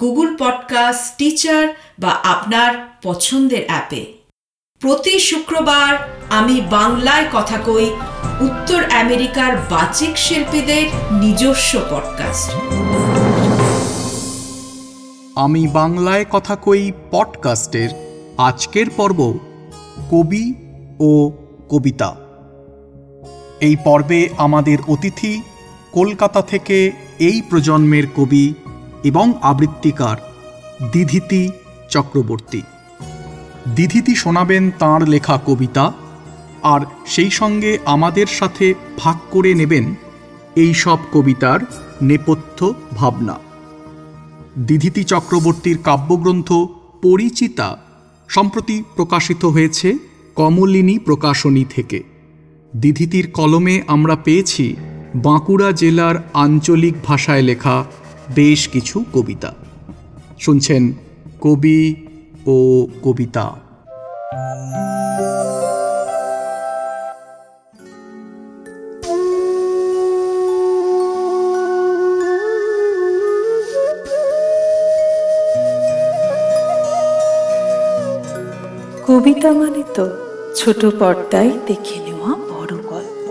Google podcast Stitcher বা আপনার পছন্দের অ্যাপে। প্রতি শুক্রবার আমি বাংলায় কথা কই উত্তর আমেরিকার বাচিক শিল্পীদের নিজস্ব পডকাস্ট আমি বাংলায় কথা কই পডকাস্টের আজকের পর্ব কবি ও কবিতা। এই পর্বে আমাদের অতিথি কলকাতা থেকে এই প্রজন্মের কবি এবং আবৃত্তিকার দিধিতি চক্রবর্তী। দিধিতি শোনাবেন তাঁর লেখা কবিতা, আর সেই সঙ্গে আমাদের সাথে ভাগ করে নেবেন এই সব কবিতার নেপথ্য ভাবনা। দিধিতি চক্রবর্তীর কাব্যগ্রন্থ পরিচিতা সম্প্রতি প্রকাশিত হয়েছে কমলিনী প্রকাশনী থেকে। দিধিতির কলমে আমরা পেয়েছি বাঁকুড়া জেলার আঞ্চলিক ভাষায় লেখা বেশ কিছু কবিতা। শুনছেন কবি ও কবিতা। কবিতা মানে তো ছোট পর্দায় দেখে নেওয়া বড় গল্প।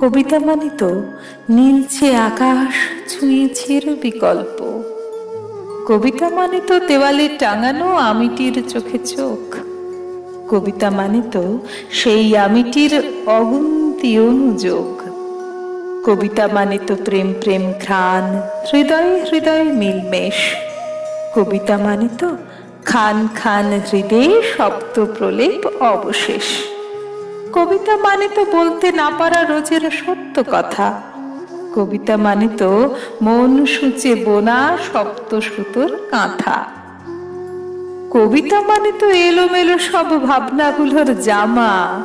কবিতা মানে তো নীলছে আকাশ ছুঁয়েছে বিকল্প। কবিতা মানে তো দেওয়ালে টাঙানো আমিটির চোখে চোখ। কবিতা মানে তো সেই আমিটির অগুন্তি অনুযোগ। কবিতা মানে তো প্রেম প্রেম, ঘ্রাণ, হৃদয় হৃদয় মিলমেশ। কবিতা মানে তো খান খান হৃদয়ে শব্দ প্রলেপ অবশেষ। কবিতা মানে তো বলতে না পারা রোজের সত্য কথা। কবিতা মানে তো মন সূচে বোনা সপ্ত সুতোর কাঁথা। কবিতা মানে তো এলোমেলো সব ভাবনাগুলোর জামা।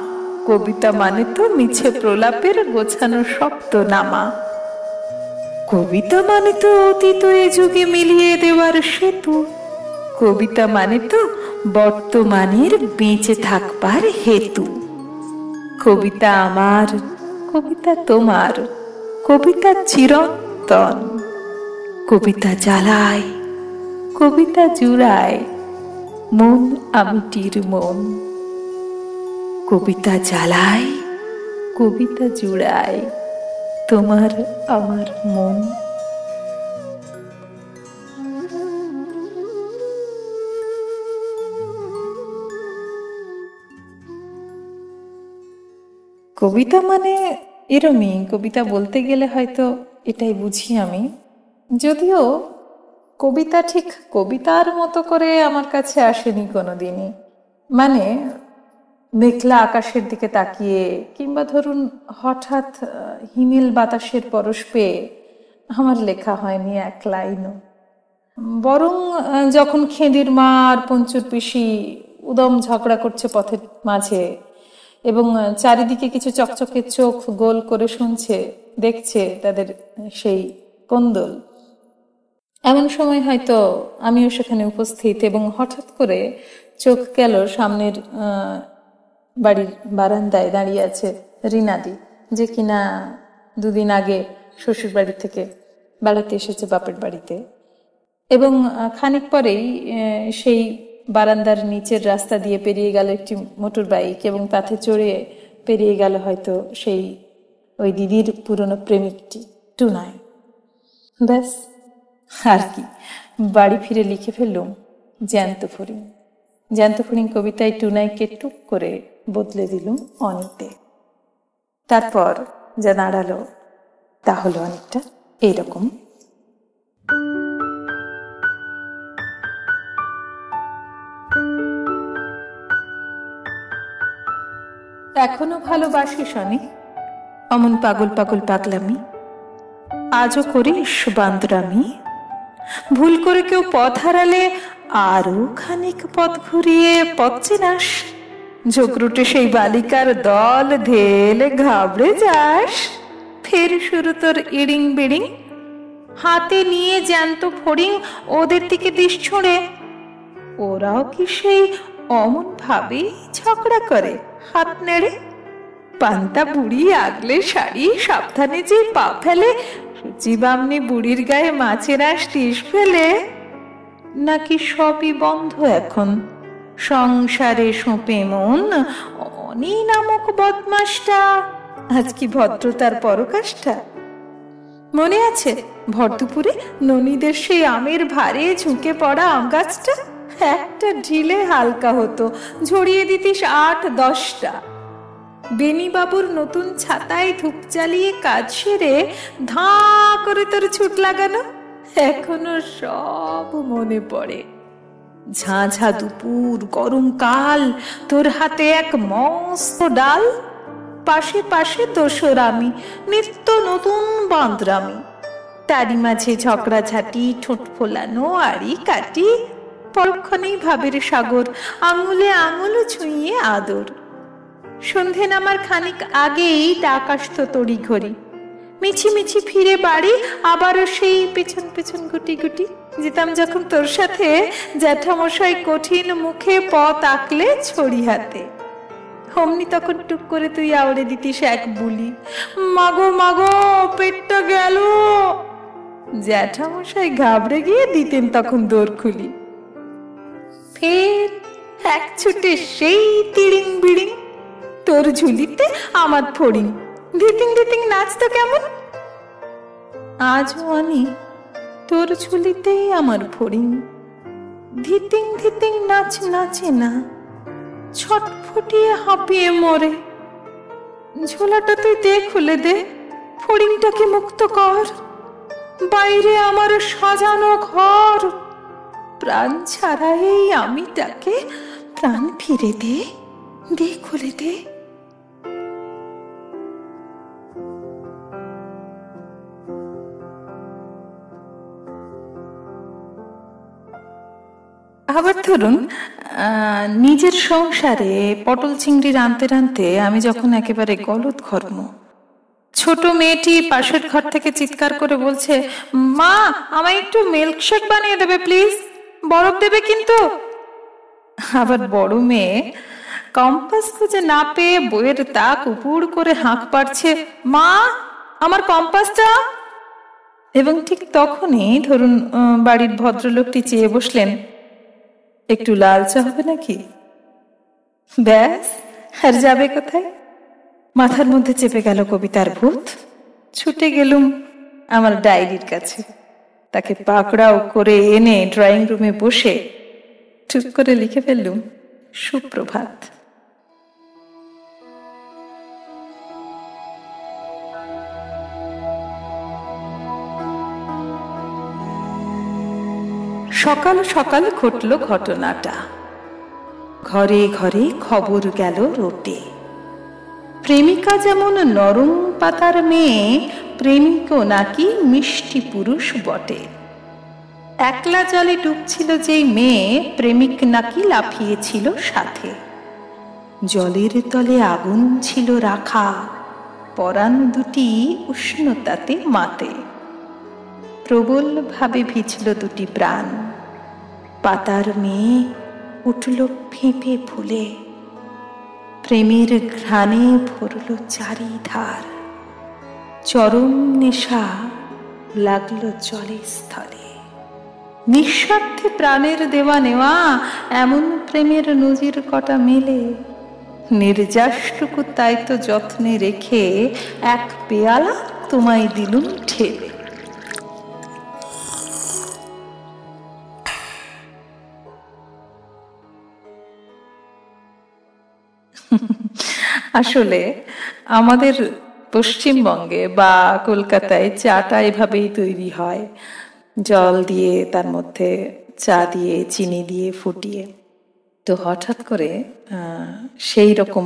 কবিতা মানে তো মিছে প্রলাপের গোছানো শব্দ নামা। কবিতা মানে তো অতীত এ যুগে মিলিয়ে দেওয়ার সেতু। কবিতা মানে তো বর্তমানের বেঁচে থাকবার হেতু। কবিতা আমার, কবিতা তোমার। কবিতা চিরন্তন। কবিতা জ্বালায়, কবিতা জুড়ায় মন আমিটির মন। কবিতা জ্বালায়, কবিতা জুড়ায় তোমার আমার মন। কবিতা মানে এরমই কবিতা বলতে গেলে হয়তো এটাই বুঝি আমি। যদিও কবিতা ঠিক কবিতার মতো করে আমার কাছে আসেনি কোনো দিনই মানে মেঘলা আকাশের দিকে তাকিয়ে কিংবা ধরুন হঠাৎ হিমেল বাতাসের পরশ পেয়ে আমার লেখা হয়নি এক লাইনও। বরং যখন খেঁদির মা আর পঞ্চুর পিসি উদম ঝগড়া করছে পথের মাঝে এবং চারিদিকে কিছু চকচকে চোখ গোল করে শুনছে, দেখছে তাদের সেই কোন্দল। এমন সময় হয়তো আমিও সেখানে উপস্থিত এবং হঠাৎ করে চোখ গেল সামনের বাড়ির বারান্দায় দাঁড়িয়ে আছে রিনাদি, যে কিনা দুদিন আগে শ্বশুর বাড়ি থেকে বেড়াতে এসেছে বাপের বাড়িতে। এবং খানিক পরেই সেই বারান্দার নিচের রাস্তা দিয়ে পেরিয়ে গেল একটি মোটর বাইক এবং তাতে চড়ে পেরিয়ে গেল হয়তো সেই ওই দিদির পুরনো প্রেমিকটি, টুনায়। ব্যাস, আর কি। বাড়ি ফিরে লিখে ফেললুম, জ্যান্ত ফড়িং। জ্যান্ত ফড়িং কবিতায় টুনাইকে টুক করে বদলে দিলুম অনিতে। তারপর যা দাঁড়াল, তা হলো অনেকটা এইরকম এখনও ভালোবাসি শনি অমন পাগল পাগল পাগলামি। আজও করিস বান্দরামি। ভুল করে কেউ পথ হারালে আরও খানিক পথ ঘুরিয়ে পথ চেনাস। ঝোকরুটে সেই বালিকার দল ধেলে ঘাবড়ে যাস। ফের শুরু তোর ইড়িং বিড়িং। হাতে নিয়ে জ্যান্ত ফড়িং ওদের দিকে দিস ছুঁড়ে। ওরাও কি সেই অমন ভাবেই ঝগড়া করে? হাত নেড়ে পান্তা বুড়ি আগলে শাড়ি সাবধানে যে পা ফেলে সুচিবামনি বুড়ির গায়ে মাছের আশ টিস ফেলে। নাকি সবই বন্ধ এখন? সংসারে সোপে মন, অনি নামক বদমাসটা। আজ কি ভদ্রতার পরকাশটা মনে আছে, ভর ননীদের সেই আমের ভারে ঝুঁকে পড়া আম গাছটা? একটা ঢিলে হালকা হতো। ঝরিয়ে দিতিস আট, দশটা। বেনি বাবুর নতুন ছাতায় ধূপ জ্বালিয়ে কাজ সেরে ধাঁ করে তোর ছুট লাগানো, এখনও সব মনে পড়ে। ঝাঁঝা দুপুর, গরম কাল, তোর হাতে এক মস্ত ডাল, পাশে পাশে দোসর আমি নিত্য নতুন বাঁদরামি তারই মাঝে ঝগড়াঝাটি, ঠোঁট ফোলানো আড়ি কাটি পরক্ষণেই ভাবের সাগর আঙুলে আঙুল ছুঁয়ে আদর। সন্ধে নামার খানিক আগেই ডাক আসতো তড়ি ঘড়ি মিছি মিছি ফিরে বাড়ি, আবারও সেই পেছন পেছন গুটি গুটি। যেতাম যখন তোর সাথে, জ্যাঠামশাই কঠিন মুখে পথ আঁকলে ছড়ি হাতে। অমনি তখন টুক করে তুই আওড়ে দিতিস এক বুলি। মাগো মাগো, পেটটা গেল। জ্যাঠামশাই ঘাবড়ে গিয়ে দিতেন তখন দৌড় খুলি ফের এক ছুটে সেই তিড়িং বিড়িং। তোর ঝুলিতে আমার ফড়িং। ধিতিং ধিতিং নাচতো কেমন? আজও আনি তোর ঝুলিতেই আমার ফড়িং। ধিতিং ধিতিং নাচ নাচে না, ছটফটিয়ে হাঁপিয়ে মরে। ঝোলাটা তুই দে খুলে দে ফড়িংটাকে মুক্ত কর? বাইরে আমার সাজানো ঘর। প্রাণ ছাড়া এই আমিটাকে প্রাণ ফিরে দে দে খুলে দে। আবার ধরুন নিজের সংসারে পটল চিংড়ি রাঁধতে রাঁধতে আমি যখন একেবারে গলদ ঘর্ম, ছোট মেয়েটি পাশের ঘর থেকে চিৎকার করে বলছে, মা, আমায় একটু মিল্কশেক বানিয়ে দেবে প্লিজ বরফ দেবে কিন্তু। আবার বড় মেয়ে কম্পাস খুঁজে না পেয়ে বইয়ের তাক উপুড় করে হাঁক পাড়ছে, মা, আমার কম্পাসটা? এবং ঠিক তখনই ধরুন বাড়ির ভদ্রলোকটি চেয়ে বসলেন, একটু লাল চা হবে নাকি? ব্যাস, আর যাবে কোথায়? মাথার মধ্যে চেপে গেল কবিতার ভূত, ছুটে গেলুম আমার ডায়েরির কাছে। তাকে পাকড়াও করে এনে ড্রয়িং রুমে বসে চুপ করে লিখে ফেললুম, সুপ্রভাত। সকাল সকাল ঘটল ঘটনাটা। ঘরে ঘরে খবর গেল রোটে প্রেমিকা যেমন নরম পাতার মেয়ে প্রেমিকও নাকি মিষ্টি পুরুষ বটে। একলা জলে ডুবছিল যেই মেয়ে, প্রেমিক নাকি লাফিয়েছিল সাথে। জলের তলে আগুন ছিল রাখা, পরাণ দুটি উষ্ণতাতে মাতে। প্রবলভাবে ভিজল দুটি প্রাণ। পাতার মেয়ে উঠল ফেঁপে ফুলে। প্রেমের ঘ্রাণে ভরল চারিধার। চরম নেশা লাগল জলে স্থলে। নিঃস্বার্থে প্রাণের দেওয়া নেওয়া এমন প্রেমের নজির কটা মেলে। নির্যাসটুকু তাই তো যত্নে রেখে এক পেয়ালা তোমায় দিলুম ঠেলে। আসলে আমাদের পশ্চিমবঙ্গে বা কলকাতায় চাটা এভাবেই তৈরি হয়। জল দিয়ে, তার মধ্যে চা দিয়ে, চিনি দিয়ে ফুটিয়ে। তো হঠাৎ করে সেই রকম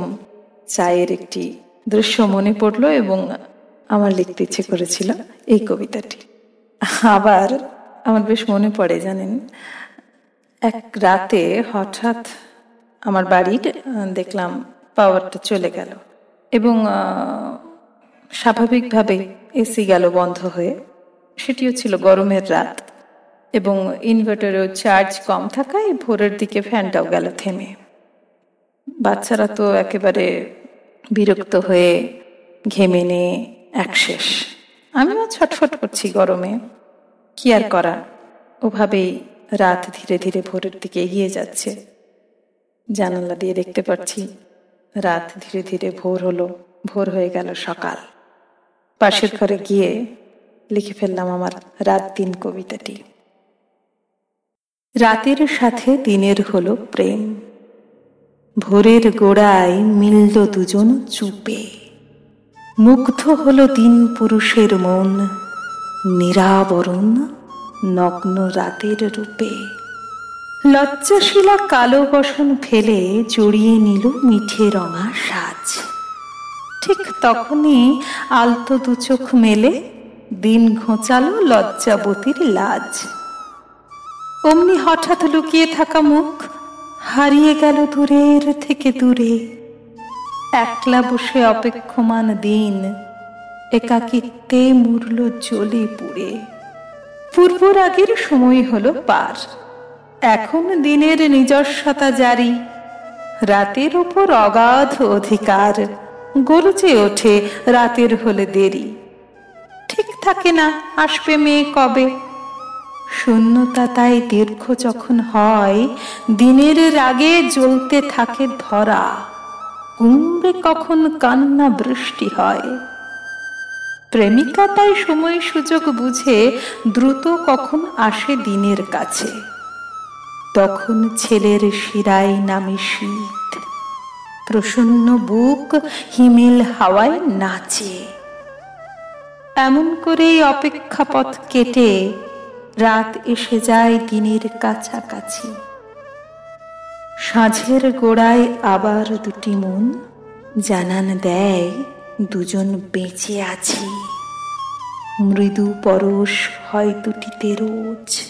চায়ের একটি দৃশ্য মনে পড়ল এবং আমার লিখতে ইচ্ছে করেছিল এই কবিতাটি। আবার আমার বেশ মনে পড়ে, জানেন? এক রাতে হঠাৎ আমার বাড়ির দেখলাম পাওয়ারটা চলে গেল এবং স্বাভাবিকভাবে এসি গেল বন্ধ হয়ে। সেটিও ছিল গরমের রাত। এবং ইনভার্টারেও চার্জ কম থাকায় ভোরের দিকে ফ্যানটাও গেল থেমে। বাচ্চারা তো একেবারে বিরক্ত হয়ে ঘেমে নে একশেষ। আমিও ছটফট করছি গরমে। কি আর করা ওভাবেই রাত ধীরে ধীরে ভোরের দিকে এগিয়ে যাচ্ছে। জানালা দিয়ে দেখতে পাচ্ছি, রাত ধীরে ধীরে ভোর হলো, ভোর হয়ে গেল সকাল। পাশের ঘরে গিয়ে লিখে ফেললাম আমার রাত দিন কবিতাটি। রাতের সাথে দিনের হলো প্রেম। ভোরের গোড়ায় মিলল দুজন চুপে। মুগ্ধ হলো দিন পুরুষের মন নিরাবরণ নগ্ন রাতের রূপে। লজ্জাশীলা কালো বসন ফেলে জড়িয়ে নিল মিঠে রঙা সাজ। ঠিক তখনই আলতো দু চোখ মেলে, দিন ঘোচালো লজ্জাবতীর লাজ। অমনি হঠাৎ লুকিয়ে থাকা মুখ হারিয়ে গেল দূরের থেকে দূরে। একলা বসে অপেক্ষমান দিন, একাকিত্বে মুরল জ্বলে পুড়ে। পূর্বর আগের সময় হলো পার। এখন দিনের নিজস্বতা জারি, রাতের উপর অগাধ অধিকার। গরজে ওঠে রাতের হলে দেরি। ঠিক থাকে না আসবে মেয়ে কবে। শূন্যতা তাই দীর্ঘ যখন হয়, দিনের রাগে জ্বলতে থাকে ধরা। কুম্বে কখন কান্না বৃষ্টি হয়। প্রেমিকা তাই সময় সুযোগ বুঝে দ্রুত কখন আসে দিনের কাছে। তখন ছেলের শিরায় নামে শীত প্রসন্ন বুক হিমেল হাওয়ায় নাচে। এমন করেই অপেক্ষাপথ কেটে রাত এসে যায় দিনের কাছাকাছি। সাঁঝের গোড়ায় আবার দুটি মন, জানান দেয় দুজন বেঁচে আছি। মৃদু পরশ হয় দুটিতে রোজ।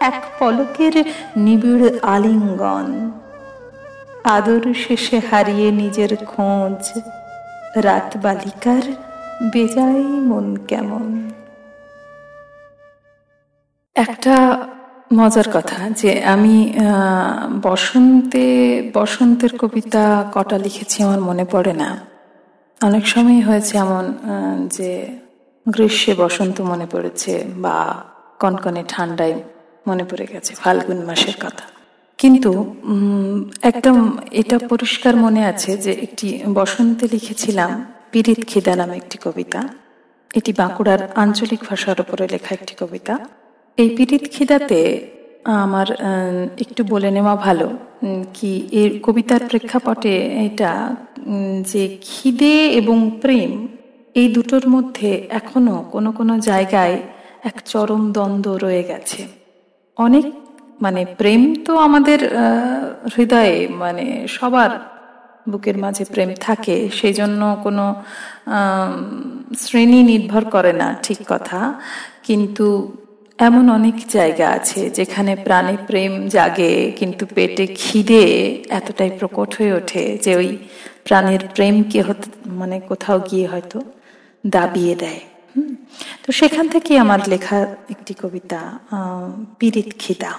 এক পলকের নিবিড় আলিঙ্গন। আদর শেষে হারিয়ে নিজের খোঁজ। রাত বালিকার বেজায় মন কেমন? একটা মজার কথা যে আমি বসন্তে, বসন্তের কবিতা কটা লিখেছি আমার মনে পড়ে না। অনেক সময় হয়েছে এমন যে গ্রীষ্মে বসন্ত মনে পড়েছে বা কনকনে ঠান্ডায় মনে পড়ে গেছে, ফাল্গুন মাসের কথা। কিন্তু একদম এটা পরিষ্কার মনে আছে যে একটি বসন্তে লিখেছিলাম পীড়িত খিদা নামে একটি কবিতা। এটি বাঁকুড়ার আঞ্চলিক ভাষার উপরে লেখা একটি কবিতা। এই পীড়িত খিদাতে আমার একটু বলে নেওয়া ভালো। কি এর কবিতার প্রেক্ষাপটে এটা যে খিদে এবং প্রেম এই দুটোর মধ্যে এখনও কোনো কোনো জায়গায় এক চরম দ্বন্দ্ব রয়ে গেছে। অনেক মানে প্রেম তো আমাদের হৃদয়ে মানে সবার বুকের মাঝে প্রেম থাকে সেই জন্য কোনো শ্রেণি নির্ভর করে না, ঠিক কথা। কিন্তু এমন অনেক জায়গা আছে যেখানে প্রাণে প্রেম জাগে, কিন্তু পেটে খিদে এতটাই প্রকট হয়ে ওঠে যে ওই প্রাণের প্রেমকে মানে কোথাও গিয়ে হয়তো দাবিয়ে দেয়। তো সেখান থেকে আমার লেখা একটি কবিতা পীড়িত খিদা।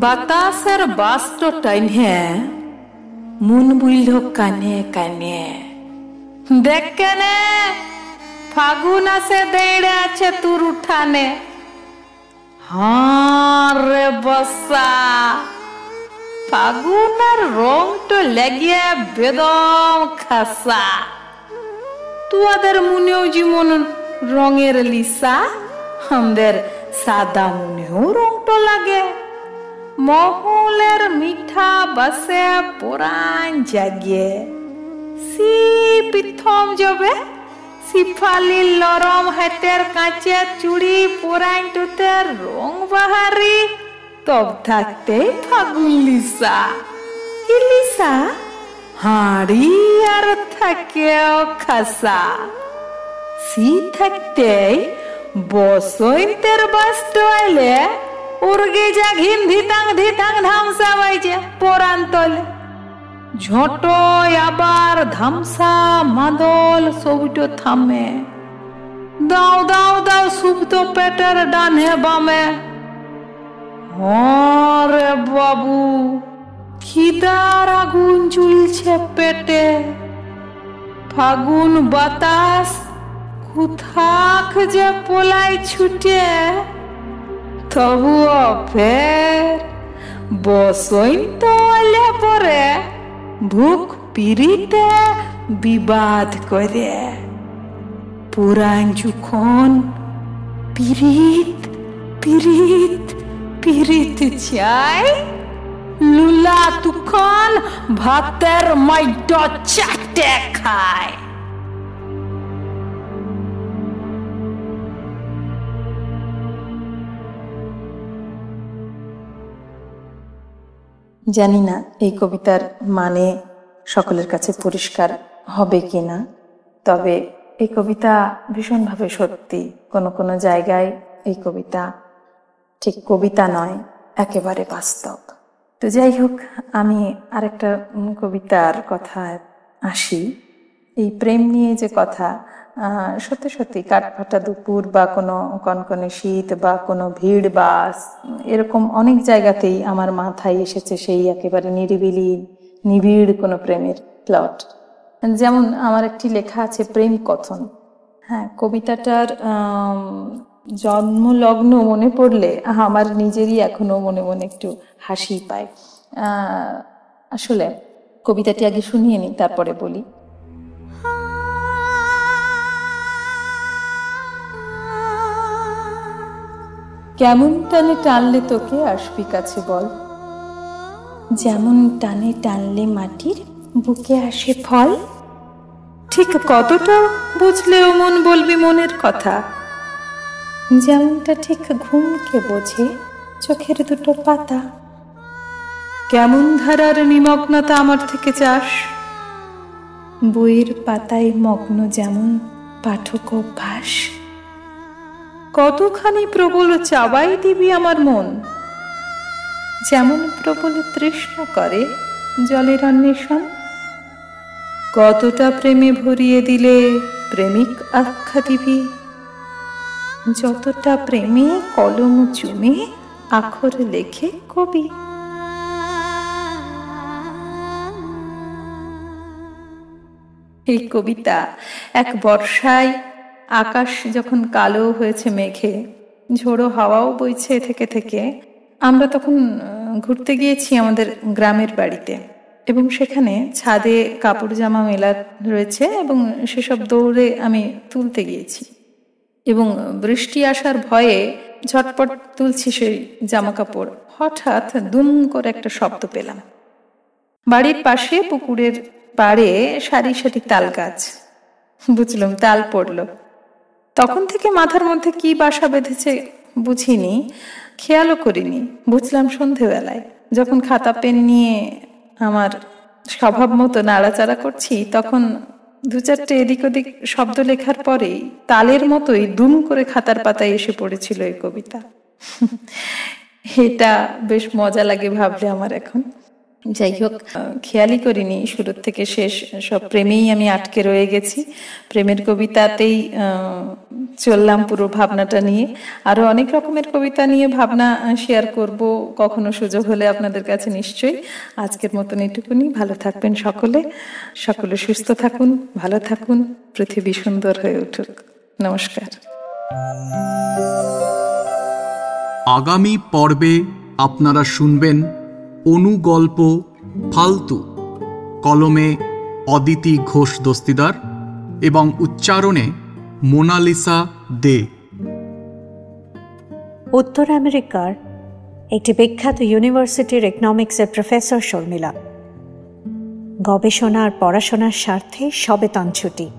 বাতাসের বাস্ট টাইনে মুন বুইল কানে কানে। দেখ কেনে ফাগুন আসে দেড়ে আছে, তোর উঠানে। রে বসা, ফাগুনের রংটা লেগে বেদম খাসা। তুয়াদের মনেও যেমন রঙের লিসা আমাদের সাদা মনেও রংটো লাগে। মহলের মিঠা বাসে পুরান জাগে। সি পিথম যাবে সিফালি লরম হাতের কাঁচে চুড়ি পুরান টুতের রং বাহারি, তব থাকতে ফাগুন লিসা। ই লিসা হাঁড়ি আর থাকে খাসা। সি থাকতে বসন্তের বাস্ত আইলে উর্গে যা ঘিন ধিতাং ধিতাং ধামসা বাইছে পরান তলে। আবার ধামসা মাদল সবটো থামে। দাও দাও দাও সুপ্ত পেটের ডানে বামে। হরে বাবু। খিদার আগুন চুলছে পেটে। ফাগুন বাতাস কুথাক যে পোলাই ছুটে। তবুও ফের বসইন তো পরে ভুক পিড়িতে বিবাদ করে। পুরাণ যখন পিরিত পিরিত পিরিত চাই লুলা, তুখন ভাতের মাইড চাটে খায়। জানি না এই কবিতার মানে সকলের কাছে পরিষ্কার হবে কি না, তবে এই কবিতা ভীষণভাবে সত্যি। কোনো কোনো জায়গায় এই কবিতা ঠিক কবিতা নয়, একেবারে বাস্তব। তো যাই হোক, আমি আরেকটা কবিতার কথায় আসি। এই প্রেম নিয়ে যে কথা সত্যি সত্যি কাঠফাটা দুপুর বা কোনো কনকনে শীত বা কোনো ভিড় বাস এরকম অনেক জায়গাতেই আমার মাথায় এসেছে সেই একেবারে নিরিবিলি, নিবিড় কোনো প্রেমের প্লট যেমন আমার একটি লেখা আছে, প্রেম কথন। হ্যাঁ কবিতাটার জন্মলগ্ন মনে পড়লে আমার নিজেরই এখনও মনে মনে একটু হাসি পায়। আসলে কবিতাটি আগে শুনিয়ে নিই, তারপরে বলি। কেমন টানে টানলে তোকে আসবি কাছে বল। যেমন টানে টানলে মাটির বুকে আসে ফল। ঠিক কতটা বুঝলেও মন বলবি মনের কথা। যেমনটা ঠিক ঘুমকে বোঝে চোখের দুটো পাতা। কেমন ধারার নিমগ্নতা আমার থেকে চাস? বইয়ের পাতায় মগ্ন যেমন পাঠক অভ্যাস। কতখানি প্রবল চাবাই দিবি আমার মন। যেমন প্রবল তৃষ্ণা করে জলের অন্বেষণ। কতটা প্রেমে ভরিয়ে দিলে প্রেমিক আখ্যা দিবি। যতটা প্রেমে কলম চুমে আখর লেখে কবি। এই কবিতা এক বর্ষায় আকাশ যখন কালো হয়েছে মেঘে, ঝোড়ো হাওয়াও বইছে থেকে থেকে, আমরা তখন ঘুরতে গিয়েছি আমাদের গ্রামের বাড়িতে এবং সেখানে ছাদে কাপড় জামা মেলা রয়েছে এবং সেসব দৌড়ে আমি তুলতে গিয়েছি। এবং বৃষ্টি আসার ভয়ে ঝটপট তুলছি সেই জামা কাপড় হঠাৎ দুম করে একটা শব্দ পেলাম। বাড়ির পাশে পুকুরের পাড়ে সারি সারি তাল গাছ বুঝলাম, তাল পড়ল। তখন থেকে মাথার মধ্যে কি বাসা বেঁধেছে বুঝিনি, খেয়ালও করিনি। বুঝলাম সন্ধেবেলায়। যখন খাতা, পেন নিয়ে আমার স্বভাব মতো নাড়াচাড়া করছি, তখন দু চারটে এদিক ওদিক শব্দ লেখার পরেই তালের মতোই দুম করে খাতার পাতায় এসে পড়েছিল এই কবিতা। এটা বেশ মজা লাগে ভাবলে আমার এখন। যাই হোক খেয়ালই করিনি শুরুর থেকে শেষ সব প্রেমেই আমি আটকে রয়ে গেছি। প্রেমের কবিতাতেই চললাম পুরো ভাবনাটা নিয়ে। আরও অনেক রকমের কবিতা নিয়ে ভাবনা শেয়ার করব। কখনো সুযোগ হলে আপনাদের কাছে নিশ্চয়ই। আজকের মতন এটুকুনি ভালো থাকবেন সকলে। সকলে। সুস্থ থাকুন ভালো থাকুন পৃথিবী সুন্দর হয়ে উঠুক। নমস্কার। আগামী পর্বে আপনারা শুনবেন অনুগল্প ফালতু। কলমে অদিতি ঘোষ দস্তিদার এবং উচ্চারণে মোনালিসা দে। উত্তর আমেরিকার একটি বিখ্যাত ইউনিভার্সিটির ইকনমিক্সের প্রফেসর শর্মিলা। গবেষণা আর পড়াশোনার স্বার্থে সবেতন ছুটি।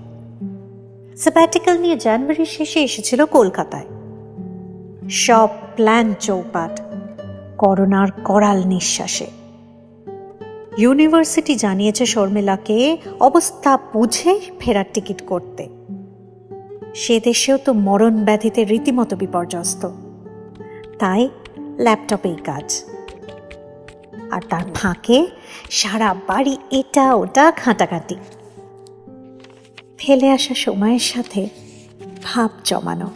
স্যাবাটিক্যাল নিয়ে জানুয়ারির শেষে এসেছিল কলকাতায়। সব প্ল্যান চৌপাট। করোনার করাল নিঃশ্বাসে। ইউনিভার্সিটি জানিয়েছে শর্মিলাকে অবস্থা বুঝে ফেরার টিকিট করতে। সে দেশেও তো মরণ ব্যাধিতে রীতিমতো বিপর্যস্ত। তাই ল্যাপটপেই কাজ। আর তার ফাঁকে সারা বাড়ি এটা ওটা ঘাঁটাঘাঁটি। ফেলে আসা সময়ের সাথে ভাব জমানো।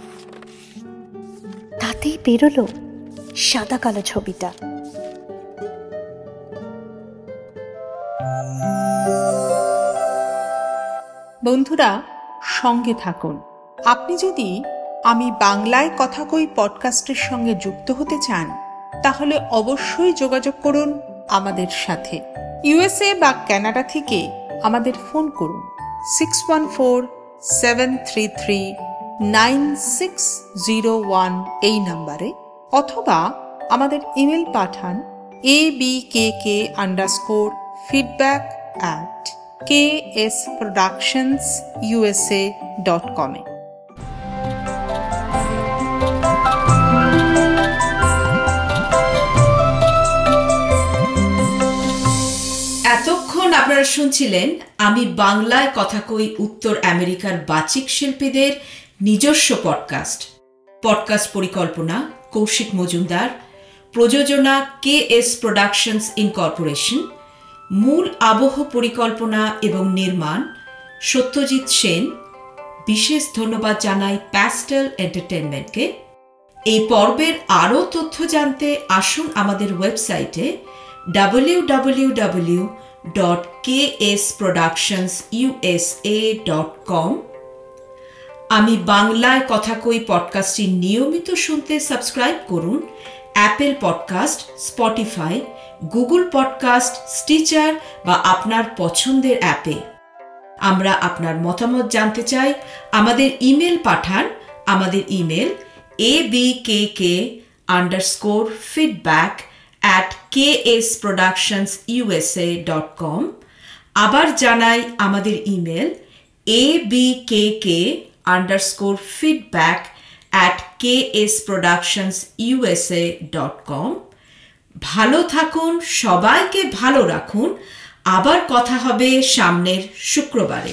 তাতেই বেরোলো সাদা কালো ছবিটা। বন্ধুরা, সঙ্গে থাকুন। আপনি যদি আমি বাংলায় কথা কই পডকাস্টের সঙ্গে যুক্ত হতে চান, তাহলে অবশ্যই যোগাযোগ করুন আমাদের সাথে। ইউএসএ বা কানাডা থেকে আমাদের ফোন করুন six one four seven three three nine six zero one এই নাম্বারে। অথবা আমাদের email Pathaan A B K K underscore feedback at K S productions USA dot কমে এতক্ষণ আপনারা শুনছিলেন, আমি বাংলায় কথা কই উত্তর আমেরিকার বাচিক শিল্পীদের নিজস্ব পডকাস্ট পডকাস্ট পরিকল্পনা কৌশিক মজুমদার, প্রযোজনা কে এস প্রোডাকশনস ইনকর্পোরেশন, মূল আবহ পরিকল্পনা এবং নির্মাণ, সত্যজিৎ সেন। বিশেষ ধন্যবাদ জানাই প্যাস্টেল এন্টারটেনমেন্টকে এই পর্বের আরও তথ্য জানতে আসুন আমাদের ওয়েবসাইটে www.ksproductionsusa.com আমি বাংলায় কথা কই পডকাস্টটি নিয়মিত শুনতে সাবস্ক্রাইব করুন। Apple podcast Spotify Google podcast Stitcher বা আপনার পছন্দের অ্যাপে আমরা আপনার মতামত জানতে চাই। আমাদের ইমেল পাঠান। আমাদের email A B K K underscore feedback at K S productions USA dot com আবার জানাই আমাদের email A B K K underscore feedback at ksproductionsusa.com ভালো থাকুন সবাইকে ভালো রাখুন। আবার কথা হবে সামনের শুক্রবারে।